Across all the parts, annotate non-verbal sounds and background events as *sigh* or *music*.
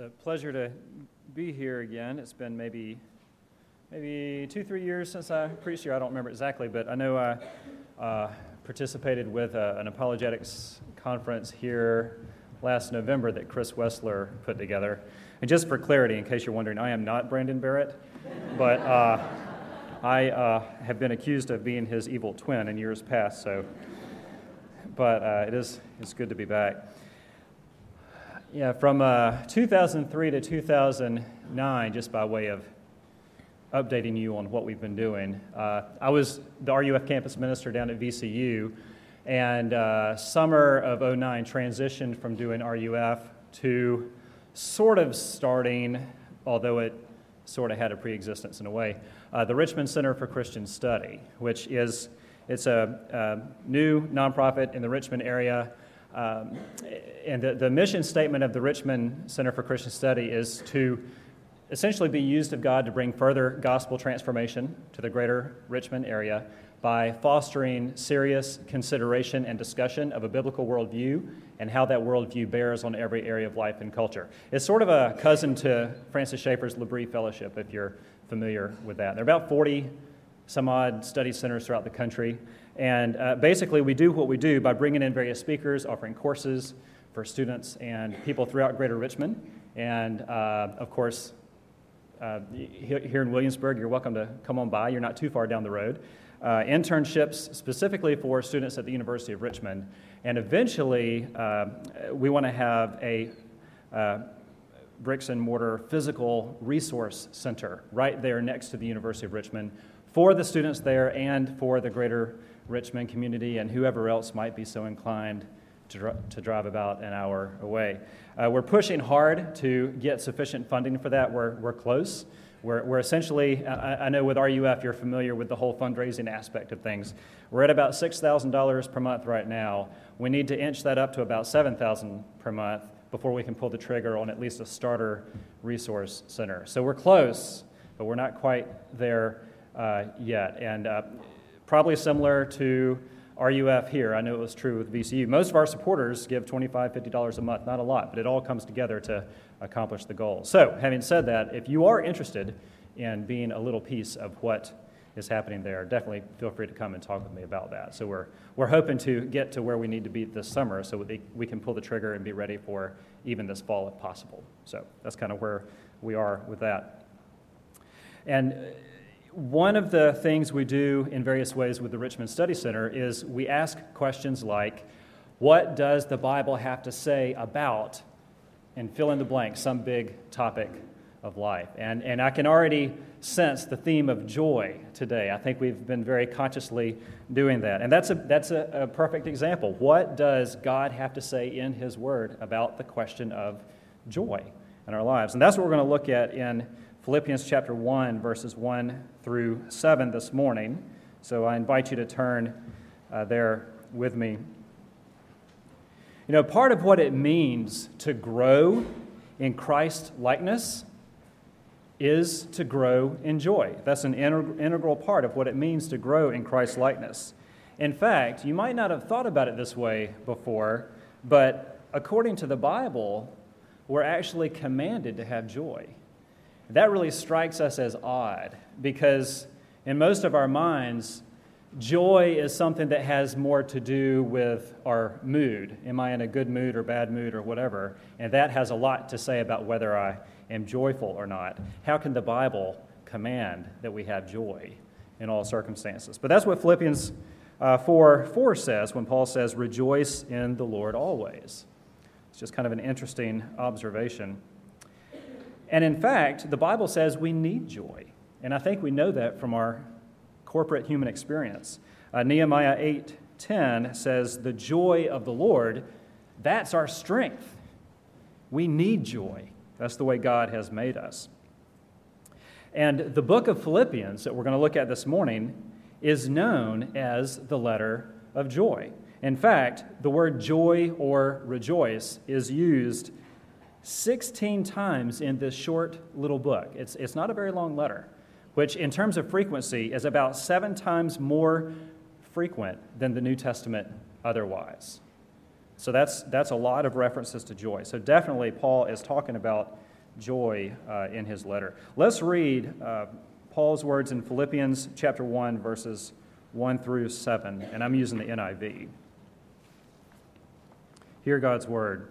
It's a pleasure to be here again. It's been maybe maybe two, three years since I preached here. I don't remember exactly, but I know I uh, participated with uh, an apologetics conference here last November that Chris Wessler put together. And just for clarity, in case you're wondering, I am not Brandon Barrett, but uh, I uh, have been accused of being his evil twin in years past. So, but uh, it is it's good to be back. Yeah, from uh, 2003 to 2009, just by way of updating you on what we've been doing. Uh, I was the RUF campus minister down at VCU, and uh, summer of 09 transitioned from doing RUF to sort of starting, although it sort of had a pre-existence in a way, uh, the Richmond Center for Christian Study, which is it's a, a new nonprofit in the Richmond area um, and the, the mission statement of the Richmond Center for Christian Study is to essentially be used of God to bring further gospel transformation to the greater Richmond area by fostering serious consideration and discussion of a biblical worldview and how that worldview bears on every area of life and culture. It's sort of a cousin to Francis Schaeffer's L'Abri Fellowship, if you're familiar with that. There are about 40 some odd study centers throughout the country. And uh, basically, we do what we do by bringing in various speakers, offering courses for students and people throughout Greater Richmond. And uh, of course, uh, here in Williamsburg, you're welcome to come on by. You're not too far down the road. Uh, internships specifically for students at the University of Richmond. And eventually, uh, we want to have a uh, bricks and mortar physical resource center right there next to the University of Richmond for the students there and for the greater Richmond community and whoever else might be so inclined to, to drive about an hour away. Uh, we're pushing hard to get sufficient funding for that. We're, we're close. We're, we're essentially, I, I know with RUF you're familiar with the whole fundraising aspect of things. We're at about $6,000 per month right now. We need to inch that up to about 7000 per month before we can pull the trigger on at least a starter resource center. So we're close, but we're not quite there uh, yet. And uh, probably similar to RUF here. I know it was true with VCU. Most of our supporters give $25, $50 a month, not a lot, but it all comes together to accomplish the goal. So, having said that, if you are interested in being a little piece of what is happening there, definitely feel free to come and talk with me about that. So, we're, we're hoping to get to where we need to be this summer so we, we can pull the trigger and be ready for even this fall if possible. So, that's kind of where we are with that. And one of the things we do in various ways with the Richmond Study Center is we ask questions like, What does the Bible have to say about, and fill in the blank, some big topic of life? And, and I can already sense the theme of joy today. I think we've been very consciously doing that. And that's a, that's a, a perfect example. What does God have to say in His Word about the question of joy in our lives? And that's what we're going to look at in Philippians chapter 1, verses 1 through 7 this morning. So I invite you to turn uh, there with me. You know, part of what it means to grow in Christ likeness is to grow in joy. That's an integral part of what it means to grow in Christ likeness. In fact, you might not have thought about it this way before, but according to the Bible, we're actually commanded to have joy. That really strikes us as odd because in most of our minds, joy is something that has more to do with our mood. Am I in a good mood or bad mood or whatever? And that has a lot to say about whether I am joyful or not. How can the Bible command that we have joy in all circumstances? But that's what Philippians uh, 4 4 says when Paul says, Rejoice in the Lord always. It's just kind of an interesting observation. And in fact, the Bible says we need joy. And I think we know that from our corporate human experience. Uh, Nehemiah 8:10 says, "The joy of the Lord, that's our strength. We need joy. That's the way God has made us." And the book of Philippians that we're going to look at this morning is known as the letter of joy. In fact, the word joy or rejoice is used 16 times in this short little book. It's, it's not a very long letter, which, in terms of frequency, is about seven times more frequent than the New Testament otherwise. So that's, that's a lot of references to joy. So definitely, Paul is talking about joy uh, in his letter. Let's read uh, Paul's words in Philippians chapter 1, verses 1 through 7, and I'm using the NIV. Hear God's word.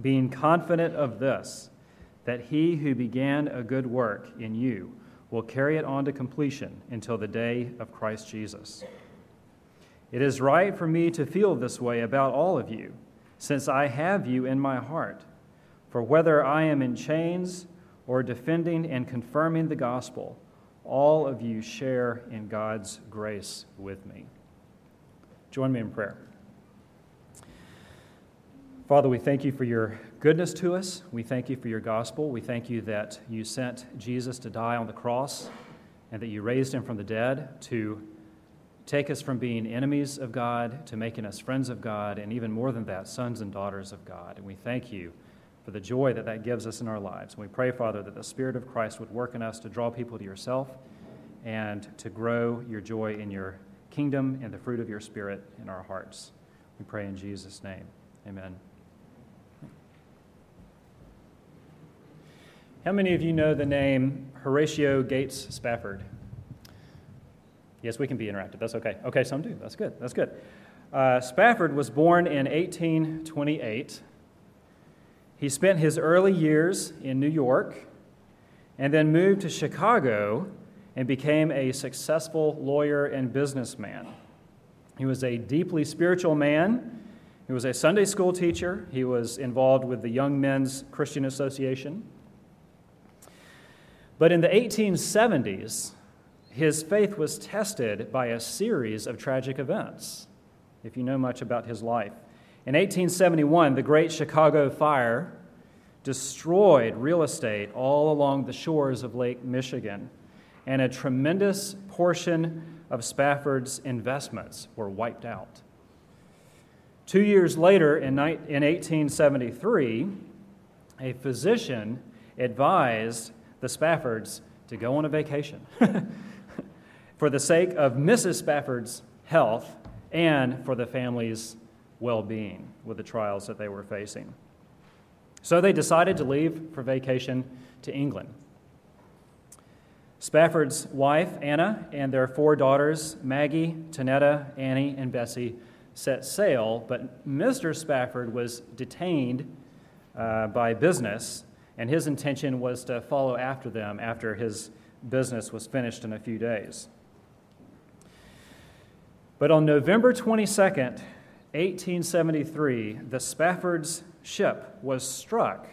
being confident of this, that he who began a good work in you will carry it on to completion until the day of Christ Jesus. It is right for me to feel this way about all of you, since I have you in my heart. For whether I am in chains or defending and confirming the gospel, all of you share in God's grace with me. Join me in prayer. Father, we thank you for your goodness to us. We thank you for your gospel. We thank you that you sent Jesus to die on the cross and that you raised him from the dead to take us from being enemies of God to making us friends of God, and even more than that, sons and daughters of God. And we thank you for the joy that that gives us in our lives. And we pray, Father, that the Spirit of Christ would work in us to draw people to yourself and to grow your joy in your kingdom and the fruit of your Spirit in our hearts. We pray in Jesus' name. Amen. How many of you know the name Horatio Gates Spafford? Yes, we can be interactive. That's okay. Okay, some do. That's good. That's good. Uh, Spafford was born in 1828 he spent his early years in New York and then moved to Chicago and became a successful lawyer and businessman. He was a deeply spiritual man. He was a Sunday school teacher. He was involved with the Young Men's Christian Association. But in the 1870s, his faith was tested by a series of tragic events, if you know much about his life. In 1871, the Great Chicago Fire destroyed real estate all along the shores of Lake Michigan, and a tremendous portion of Spafford's investments were wiped out. Two years later, in 1873, a physician advised the Spaffords to go on a vacation *laughs* for the sake of Mrs. Spafford's health and for the family's well being with the trials that they were facing. So they decided to leave for vacation to England. Spafford's wife, Anna, and their four daughters, Maggie, Tanetta, Annie, and Bessie, set sail, but Mr. Spafford was detained uh, by business, and his intention was to follow after them after his business was finished in a few days. But on November 22nd, 1873, the Spafford's ship was struck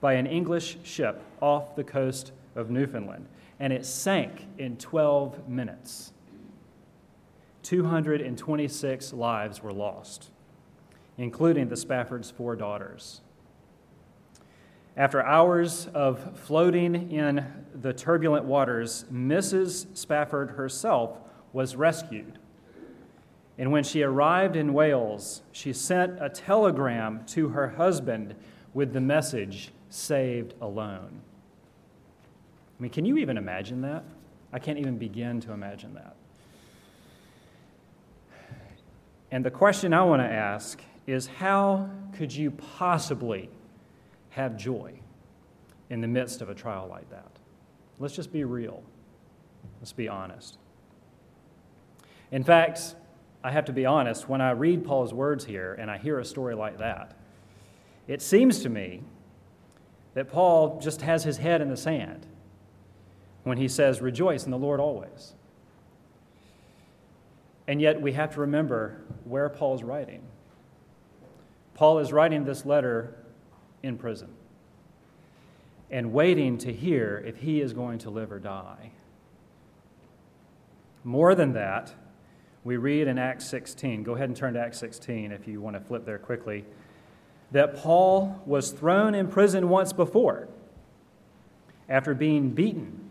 by an English ship off the coast of Newfoundland, and it sank in 12 minutes. 226 lives were lost, including the Spafford's four daughters. After hours of floating in the turbulent waters, Mrs. Spafford herself was rescued and when she arrived in Wales, she sent a telegram to her husband with the message, saved alone. I mean, can you even imagine that? I can't even begin to imagine that. And the question I want to ask is how could you possibly have joy in the midst of a trial like that? Let's just be real. Let's be honest. In fact, I have to be honest, when I read Paul's words here and I hear a story like that, it seems to me that Paul just has his head in the sand when he says, Rejoice in the Lord always. And yet we have to remember where Paul's writing. Paul is writing this letter in prison and waiting to hear if he is going to live or die. More than that, we read in Acts 16. Go ahead and turn to Acts 16 if you want to flip there quickly. that Paul was thrown in prison once before after being beaten.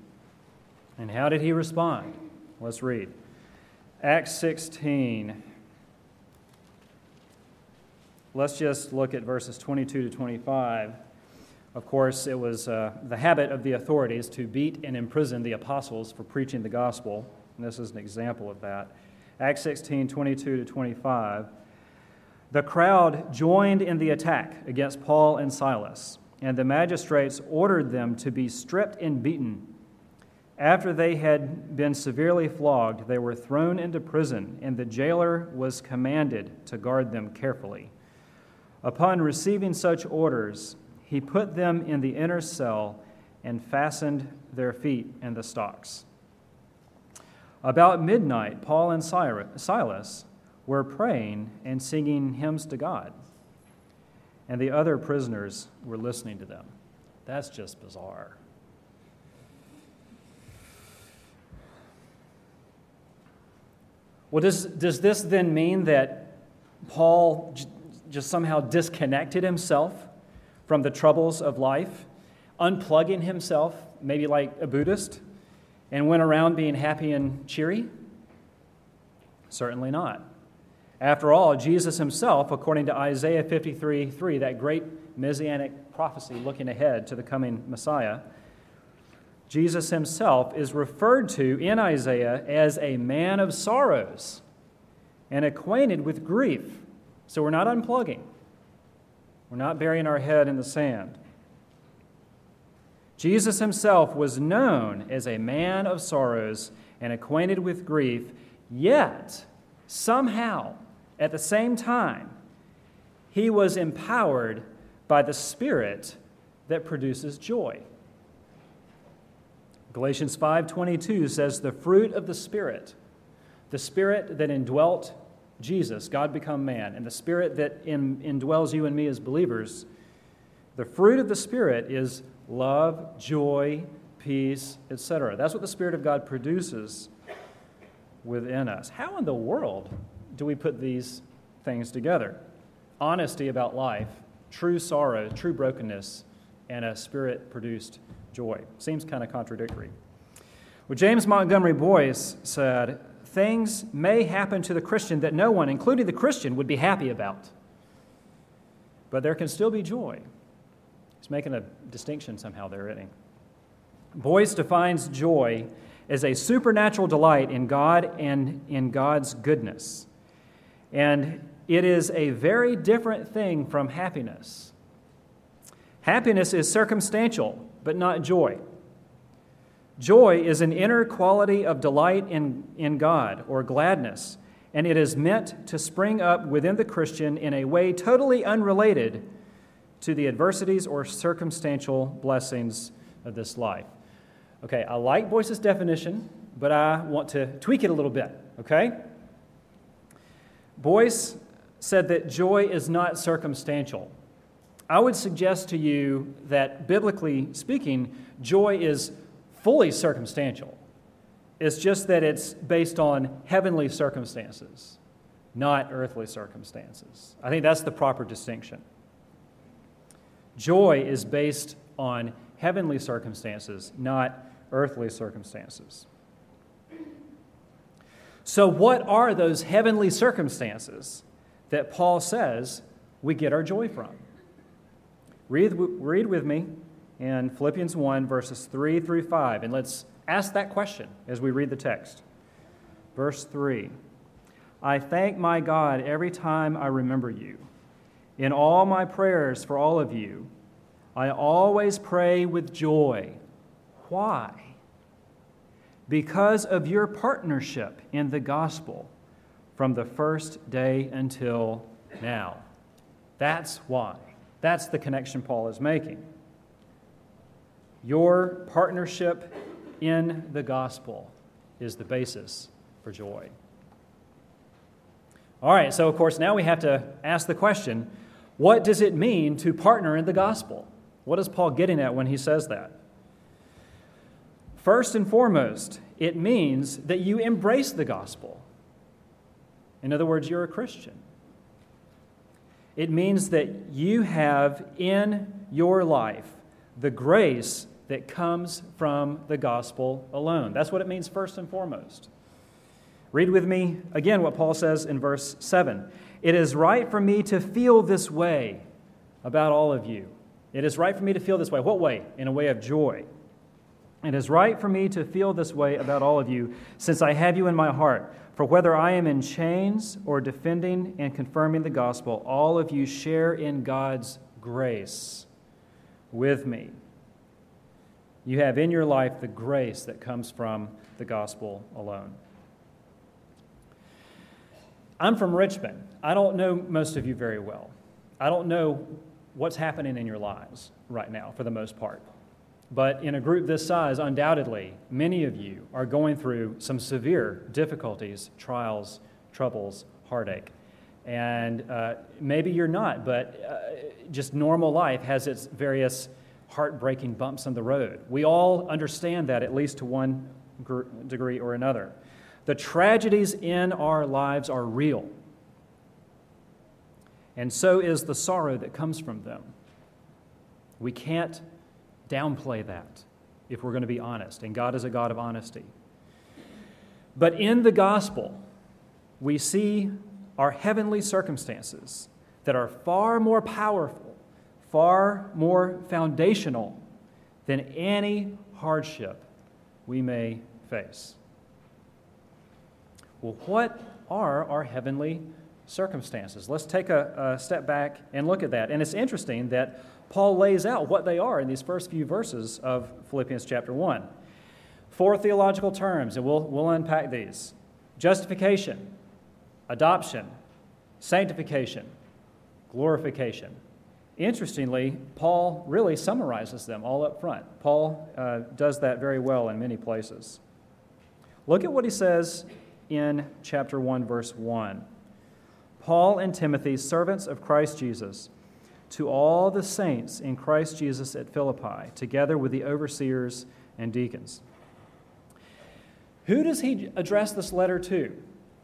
And how did he respond? Let's read. Acts 16. Let's just look at verses 22 to 25. Of course, it was uh, the habit of the authorities to beat and imprison the apostles for preaching the gospel. And this is an example of that. Acts 16, 22 to 25. The crowd joined in the attack against Paul and Silas, and the magistrates ordered them to be stripped and beaten. After they had been severely flogged, they were thrown into prison, and the jailer was commanded to guard them carefully. Upon receiving such orders, he put them in the inner cell and fastened their feet in the stocks. About midnight, Paul and Silas were praying and singing hymns to God, and the other prisoners were listening to them. That's just bizarre. Well, does, does this then mean that Paul just somehow disconnected himself from the troubles of life, unplugging himself, maybe like a Buddhist, and went around being happy and cheery? Certainly not. After all, Jesus himself, according to Isaiah 53 3, that great messianic prophecy looking ahead to the coming Messiah, Jesus himself is referred to in Isaiah as a man of sorrows and acquainted with grief. So we're not unplugging, we're not burying our head in the sand. Jesus himself was known as a man of sorrows and acquainted with grief, yet, somehow, at the same time, he was empowered by the Spirit that produces joy. Galatians 5:22 says the fruit of the spirit, the spirit that indwelt Jesus, God become man, and the spirit that in, indwells you and me as believers, the fruit of the spirit is love, joy, peace, etc. That's what the spirit of God produces within us. How in the world do we put these things together? Honesty about life, true sorrow, true brokenness, and a spirit produced joy. Seems kind of contradictory. Well, James Montgomery Boice said, Things may happen to the Christian that no one, including the Christian, would be happy about. But there can still be joy. He's making a distinction somehow there, isn't he? Boice defines joy as a supernatural delight in God and in God's goodness. And it is a very different thing from happiness. Happiness is circumstantial, but not joy. Joy is an inner quality of delight in, in God or gladness, and it is meant to spring up within the Christian in a way totally unrelated to the adversities or circumstantial blessings of this life. Okay, I like Boice's definition, but I want to tweak it a little bit, okay? Boyce said that joy is not circumstantial. I would suggest to you that, biblically speaking, joy is fully circumstantial. It's just that it's based on heavenly circumstances, not earthly circumstances. I think that's the proper distinction. Joy is based on heavenly circumstances, not earthly circumstances. So, what are those heavenly circumstances that Paul says we get our joy from? Read, read with me in Philippians 1, verses 3 through 5, and let's ask that question as we read the text. Verse 3 I thank my God every time I remember you. In all my prayers for all of you, I always pray with joy. Why? Because of your partnership in the gospel from the first day until now. That's why. That's the connection Paul is making. Your partnership in the gospel is the basis for joy. All right, so of course, now we have to ask the question what does it mean to partner in the gospel? What is Paul getting at when he says that? First and foremost, it means that you embrace the gospel. In other words, you're a Christian. It means that you have in your life the grace that comes from the gospel alone. That's what it means, first and foremost. Read with me again what Paul says in verse 7. It is right for me to feel this way about all of you. It is right for me to feel this way. What way? In a way of joy. It is right for me to feel this way about all of you, since I have you in my heart. For whether I am in chains or defending and confirming the gospel, all of you share in God's grace with me. You have in your life the grace that comes from the gospel alone. I'm from Richmond. I don't know most of you very well. I don't know what's happening in your lives right now, for the most part. But in a group this size, undoubtedly, many of you are going through some severe difficulties, trials, troubles, heartache. And uh, maybe you're not, but uh, just normal life has its various heartbreaking bumps in the road. We all understand that, at least to one gr- degree or another. The tragedies in our lives are real, and so is the sorrow that comes from them. We can't downplay that if we're going to be honest, and God is a God of honesty. But in the gospel, we see our heavenly circumstances that are far more powerful, far more foundational than any hardship we may face. Well, what are our heavenly circumstances? Let's take a, a step back and look at that. And it's interesting that Paul lays out what they are in these first few verses of Philippians chapter 1. Four theological terms, and we'll, we'll unpack these justification, adoption, sanctification, glorification. Interestingly, Paul really summarizes them all up front. Paul uh, does that very well in many places. Look at what he says in chapter 1, verse 1. Paul and Timothy, servants of Christ Jesus, to all the saints in Christ Jesus at Philippi, together with the overseers and deacons. Who does he address this letter to?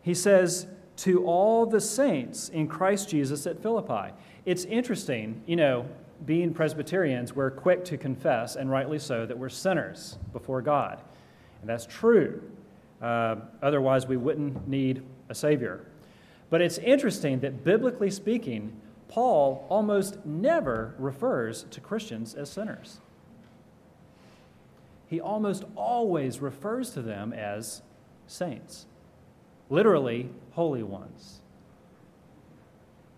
He says, To all the saints in Christ Jesus at Philippi. It's interesting, you know, being Presbyterians, we're quick to confess, and rightly so, that we're sinners before God. And that's true. Uh, otherwise, we wouldn't need a Savior. But it's interesting that, biblically speaking, Paul almost never refers to Christians as sinners. He almost always refers to them as saints, literally, holy ones.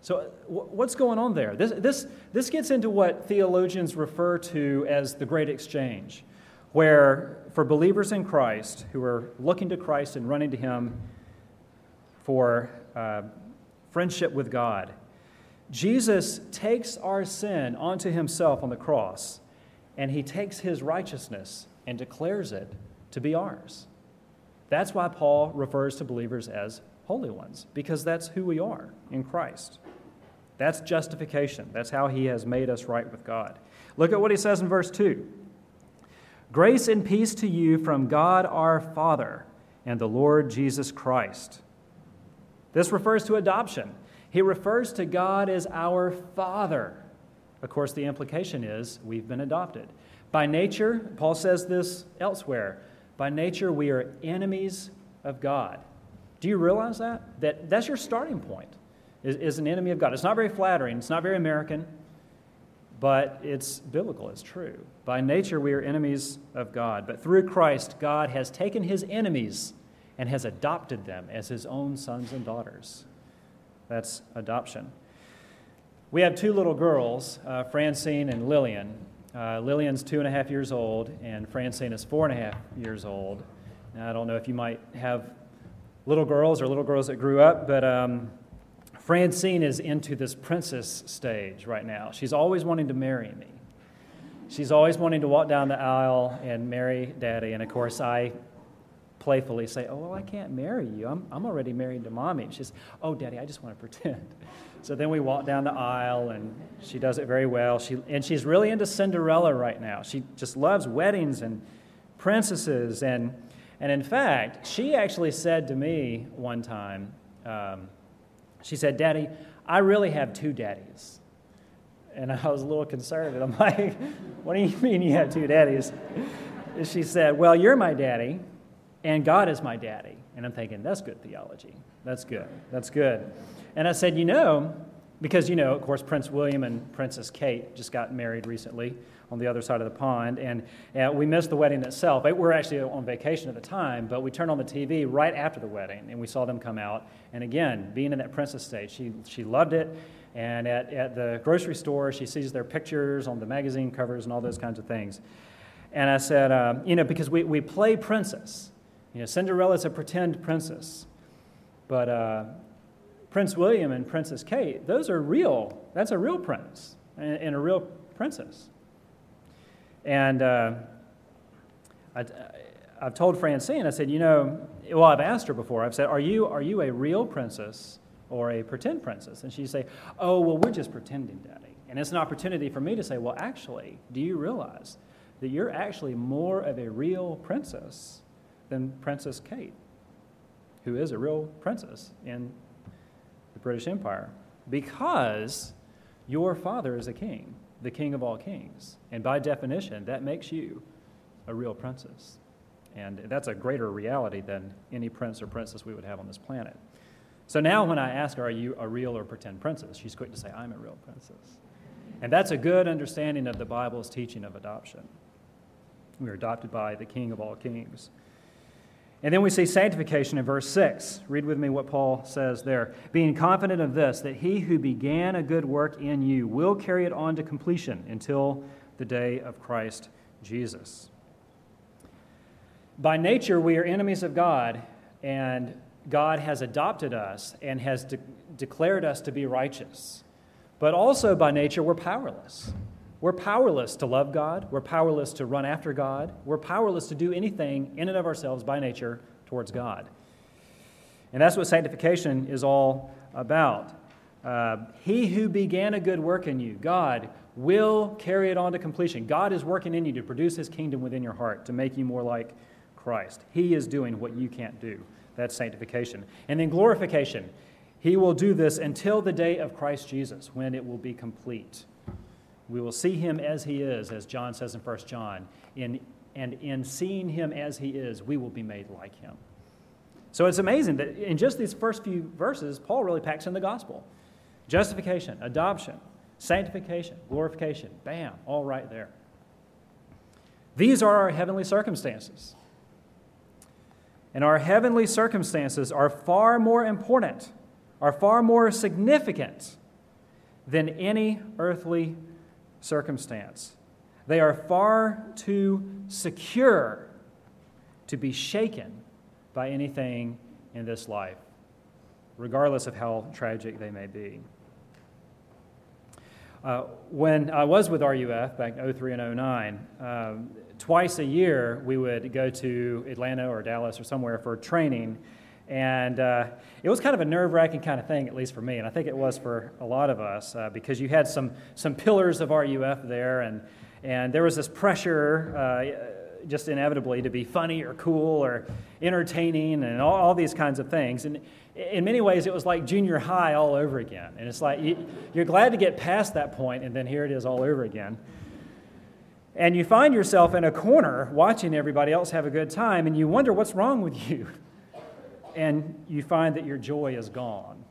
So, what's going on there? This, this, this gets into what theologians refer to as the Great Exchange, where for believers in Christ who are looking to Christ and running to Him for uh, friendship with God, Jesus takes our sin onto himself on the cross, and he takes his righteousness and declares it to be ours. That's why Paul refers to believers as holy ones, because that's who we are in Christ. That's justification. That's how he has made us right with God. Look at what he says in verse 2 Grace and peace to you from God our Father and the Lord Jesus Christ. This refers to adoption. He refers to God as our Father. Of course, the implication is we've been adopted. By nature, Paul says this elsewhere, by nature we are enemies of God. Do you realize that? That that's your starting point. Is, is an enemy of God. It's not very flattering, it's not very American, but it's biblical, it's true. By nature we are enemies of God, but through Christ God has taken his enemies and has adopted them as his own sons and daughters. That's adoption. We have two little girls, uh, Francine and Lillian. Uh, Lillian's two and a half years old, and Francine is four and a half years old. Now, I don't know if you might have little girls or little girls that grew up, but um, Francine is into this princess stage right now. She's always wanting to marry me. She's always wanting to walk down the aisle and marry daddy. And of course, I playfully say, Oh, well, I can't marry you. I'm, I'm already married to mommy. She says, Oh, daddy, I just want to pretend. So then we walk down the aisle, and she does it very well. She, and she's really into Cinderella right now. She just loves weddings and princesses. And, and in fact, she actually said to me one time, um, She said, Daddy, I really have two daddies. And I was a little concerned. And I'm *laughs* like, What do you mean you have two daddies? And she said, Well, you're my daddy, and God is my daddy. And I'm thinking, That's good theology. That's good. That's good. And I said, You know, because, you know, of course, Prince William and Princess Kate just got married recently on the other side of the pond, and uh, we missed the wedding itself. We were actually on vacation at the time, but we turned on the TV right after the wedding, and we saw them come out. And again, being in that princess state, she, she loved it. And at, at the grocery store, she sees their pictures on the magazine covers and all those kinds of things. And I said, uh, you know, because we, we play princess. You know, Cinderella's a pretend princess. But uh, Prince William and Princess Kate, those are real. That's a real prince and, and a real princess. And uh, I, have told Francine, I said, you know, well, I've asked her before. I've said, are you, are you a real princess or a pretend princess? And she'd say, oh, well, we're just pretending, Daddy. And it's an opportunity for me to say, well, actually, do you realize that you're actually more of a real princess than Princess Kate, who is a real princess in the British Empire? Because your father is a king the king of all kings. And by definition, that makes you a real princess. And that's a greater reality than any prince or princess we would have on this planet. So now, when I ask Are you a real or pretend princess? she's quick to say, I'm a real princess. And that's a good understanding of the Bible's teaching of adoption. We are adopted by the King of all kings. And then we see sanctification in verse 6. Read with me what Paul says there. Being confident of this, that he who began a good work in you will carry it on to completion until the day of Christ Jesus. By nature, we are enemies of God, and God has adopted us and has de- declared us to be righteous. But also, by nature, we're powerless. We're powerless to love God. We're powerless to run after God. We're powerless to do anything in and of ourselves by nature towards God. And that's what sanctification is all about. Uh, he who began a good work in you, God, will carry it on to completion. God is working in you to produce his kingdom within your heart, to make you more like Christ. He is doing what you can't do. That's sanctification. And then glorification. He will do this until the day of Christ Jesus, when it will be complete. We will see him as he is, as John says in 1 John. In, and in seeing him as he is, we will be made like him. So it's amazing that in just these first few verses, Paul really packs in the gospel justification, adoption, sanctification, glorification. Bam, all right there. These are our heavenly circumstances. And our heavenly circumstances are far more important, are far more significant than any earthly circumstance. They are far too secure to be shaken by anything in this life, regardless of how tragic they may be. Uh, when I was with RUF back in 03 and 09, um, twice a year we would go to Atlanta or Dallas or somewhere for training and uh, it was kind of a nerve wracking kind of thing, at least for me, and I think it was for a lot of us, uh, because you had some, some pillars of RUF there, and, and there was this pressure uh, just inevitably to be funny or cool or entertaining and all, all, these kinds of things. And in many ways, it was like junior high all over again. And it's like you, you're glad to get past that point, and then here it is all over again. And you find yourself in a corner watching everybody else have a good time, and you wonder what's wrong with *laughs* you and you find that your joy is gone.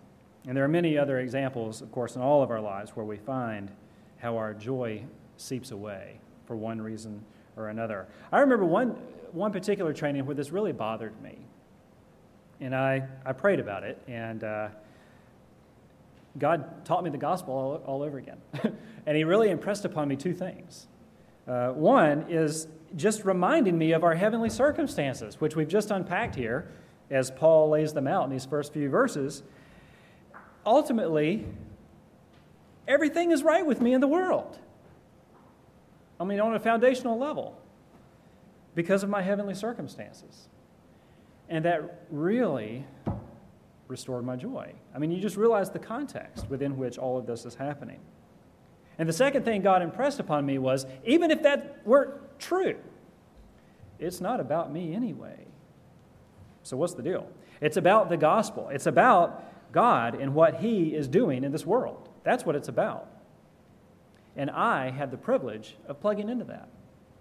And there are many other examples, of course, in all of our lives where we find how our joy seeps away for one reason or another. I remember one, one particular training where this really bothered me. And I, I prayed about it, and uh, God taught me the gospel all, all over again. *laughs* and He really impressed upon me two things. Uh, one is just reminding me of our heavenly circumstances, which we've just unpacked here as Paul lays them out in these first few verses, ultimately, everything is right with me in the world. I mean, on a foundational level, because of my heavenly circumstances. And that really restored my joy. I mean, you just realize the context within which all of this is happening. And the second thing God impressed upon me was even if that weren't true, it's not about me anyway. So, what's the deal? It's about the gospel. It's about God and what He is doing in this world. That's what it's about. And I have the privilege of plugging into that,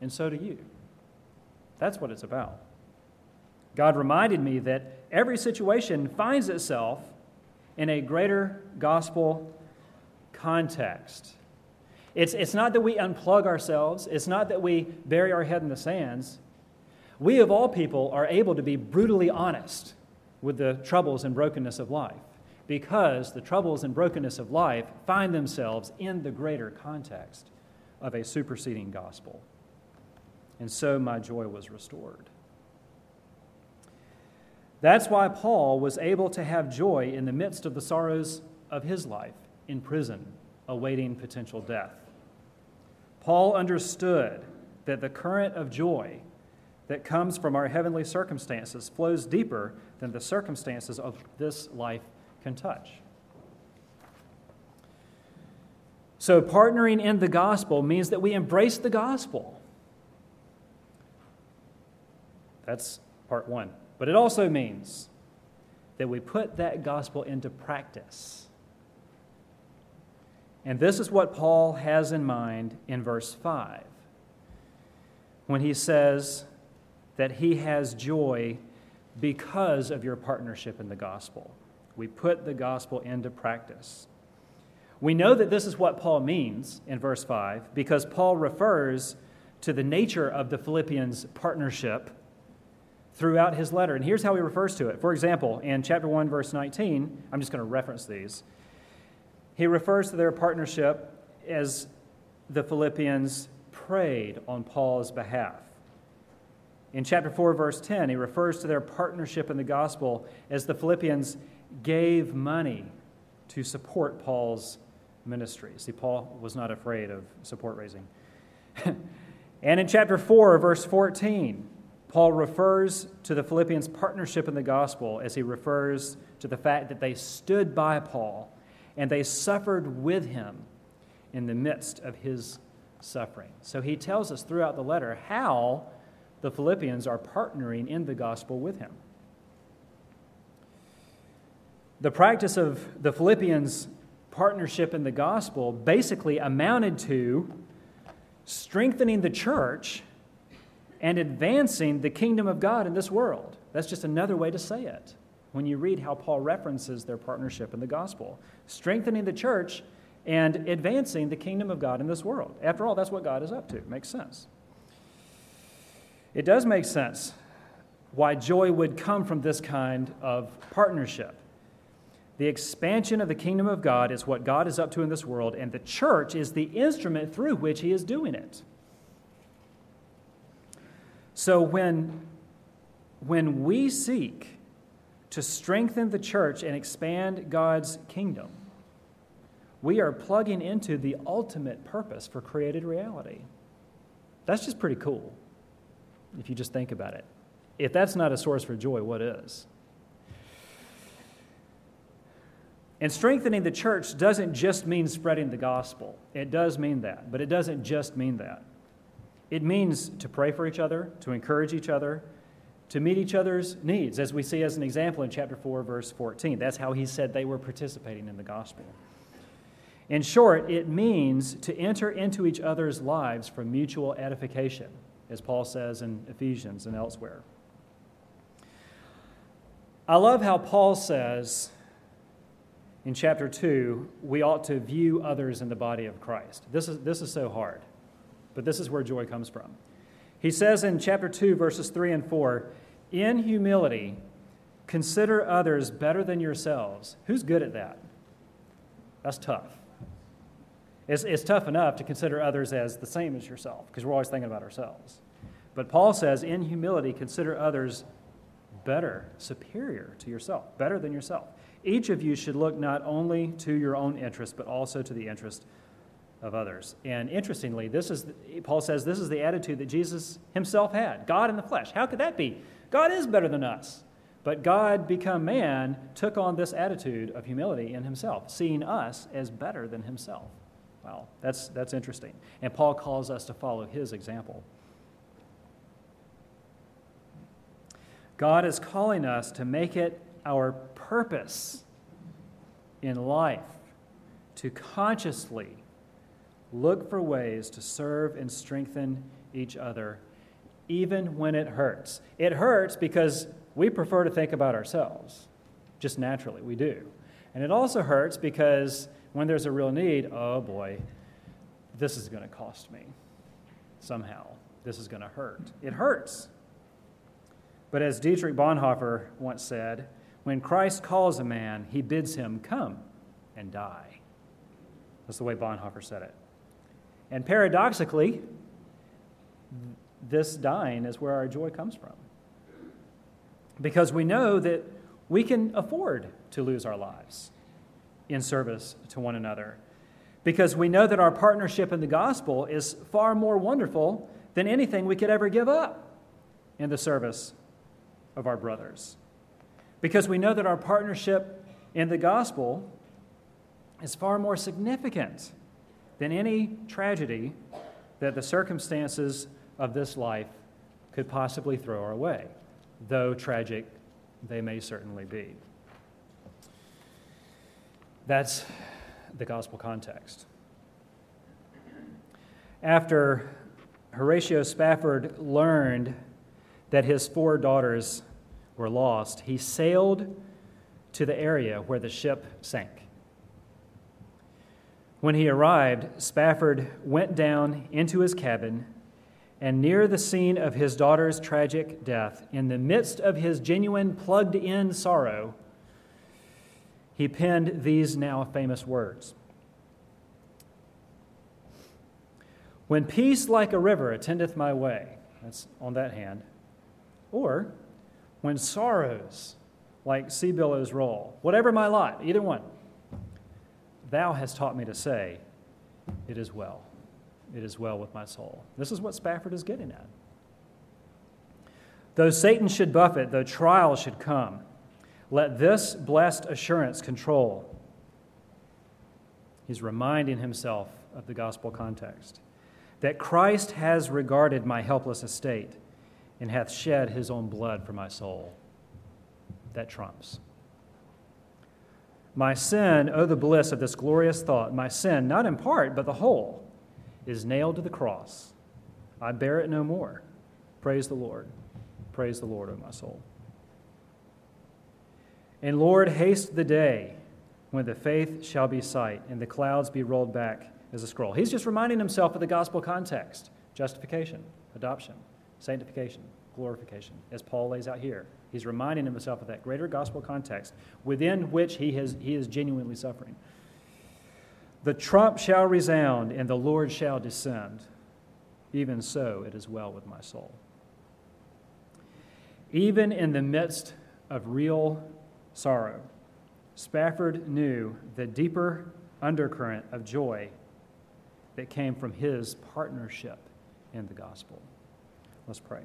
and so do you. That's what it's about. God reminded me that every situation finds itself in a greater gospel context. It's, it's not that we unplug ourselves, it's not that we bury our head in the sands. We, of all people, are able to be brutally honest with the troubles and brokenness of life because the troubles and brokenness of life find themselves in the greater context of a superseding gospel. And so my joy was restored. That's why Paul was able to have joy in the midst of the sorrows of his life in prison, awaiting potential death. Paul understood that the current of joy that comes from our heavenly circumstances flows deeper than the circumstances of this life can touch. So, partnering in the gospel means that we embrace the gospel. That's part one. But it also means that we put that gospel into practice. And this is what Paul has in mind in verse 5 when he says that he has joy because of your partnership in the gospel. We put the gospel into practice. We know that this is what Paul means in verse 5 because Paul refers to the nature of the Philippians' partnership throughout his letter. And here's how he refers to it. For example, in chapter 1, verse 19, I'm just going to reference these. He refers to their partnership as the Philippians prayed on Paul's behalf. In chapter 4, verse 10, he refers to their partnership in the gospel as the Philippians gave money to support Paul's ministry. See, Paul was not afraid of support raising. *laughs* and in chapter 4, verse 14, Paul refers to the Philippians' partnership in the gospel as he refers to the fact that they stood by Paul and they suffered with him in the midst of his suffering. So he tells us throughout the letter how the Philippians are partnering in the gospel with him. The practice of the Philippians' partnership in the gospel basically amounted to strengthening the church and advancing the kingdom of God in this world. That's just another way to say it when you read how Paul references their partnership in the gospel. Strengthening the church and advancing the kingdom of God in this world. After all, that's what God is up to. Makes sense. It does make sense why joy would come from this kind of partnership. The expansion of the kingdom of God is what God is up to in this world, and the church is the instrument through which He is doing it. So when, when we seek to strengthen the church and expand God's kingdom, we are plugging into the ultimate purpose for created reality. That's just pretty cool, if you just think about it. If that's not a source for joy, what is? And strengthening the church doesn't just mean spreading the gospel. It does mean that, but it doesn't just mean that. It means to pray for each other, to encourage each other, to meet each other's needs, as we see as an example in chapter 4, verse 14. That's how he said they were participating in the gospel. In short, it means to enter into each other's lives for mutual edification, as Paul says in Ephesians and elsewhere. I love how Paul says in chapter 2 we ought to view others in the body of Christ. This is, this is so hard. But this is where joy comes from. He says in chapter 2, verses 3 and 4 In humility, consider others better than yourselves. Who's good at that? That's tough. It's, it's tough enough to consider others as the same as yourself because we're always thinking about ourselves. But Paul says, in humility, consider others better, superior to yourself, better than yourself. Each of you should look not only to your own interest, but also to the interest of others. And interestingly, this is Paul says this is the attitude that Jesus himself had. God in the flesh. How could that be? God is better than us. But God become man took on this attitude of humility in himself, seeing us as better than himself. Wow, that's that's interesting. And Paul calls us to follow his example. God is calling us to make it our purpose in life to consciously look for ways to serve and strengthen each other, even when it hurts. It hurts because we prefer to think about ourselves, just naturally, we do. And it also hurts because when there's a real need, oh boy, this is going to cost me somehow. This is going to hurt. It hurts. But as Dietrich Bonhoeffer once said, when Christ calls a man, he bids him come and die. That's the way Bonhoeffer said it. And paradoxically, this dying is where our joy comes from. Because we know that we can afford to lose our lives in service to one another. Because we know that our partnership in the gospel is far more wonderful than anything we could ever give up in the service of our brothers. Because we know that our partnership in the gospel is far more significant than any tragedy that the circumstances of this life could possibly throw our way, though tragic they may certainly be. That's the gospel context. After Horatio Spafford learned that his four daughters were lost, he sailed to the area where the ship sank. When he arrived, Spafford went down into his cabin, and near the scene of his daughter's tragic death, in the midst of his genuine plugged in sorrow, he penned these now famous words When peace like a river attendeth my way, that's on that hand, or when sorrows like sea billows roll, whatever my lot, either one, thou hast taught me to say, It is well. It is well with my soul. This is what Spafford is getting at. Though Satan should buffet, though trials should come, let this blessed assurance control. He's reminding himself of the gospel context that Christ has regarded my helpless estate and hath shed his own blood for my soul. That trumps. My sin, oh, the bliss of this glorious thought, my sin, not in part, but the whole, is nailed to the cross. I bear it no more. Praise the Lord. Praise the Lord, O my soul. And Lord, haste the day when the faith shall be sight and the clouds be rolled back as a scroll. He's just reminding himself of the gospel context justification, adoption, sanctification, glorification, as Paul lays out here. He's reminding himself of that greater gospel context within which he, has, he is genuinely suffering. The trump shall resound and the Lord shall descend. Even so, it is well with my soul. Even in the midst of real sorrow, Spafford knew the deeper undercurrent of joy that came from his partnership in the gospel. Let's pray.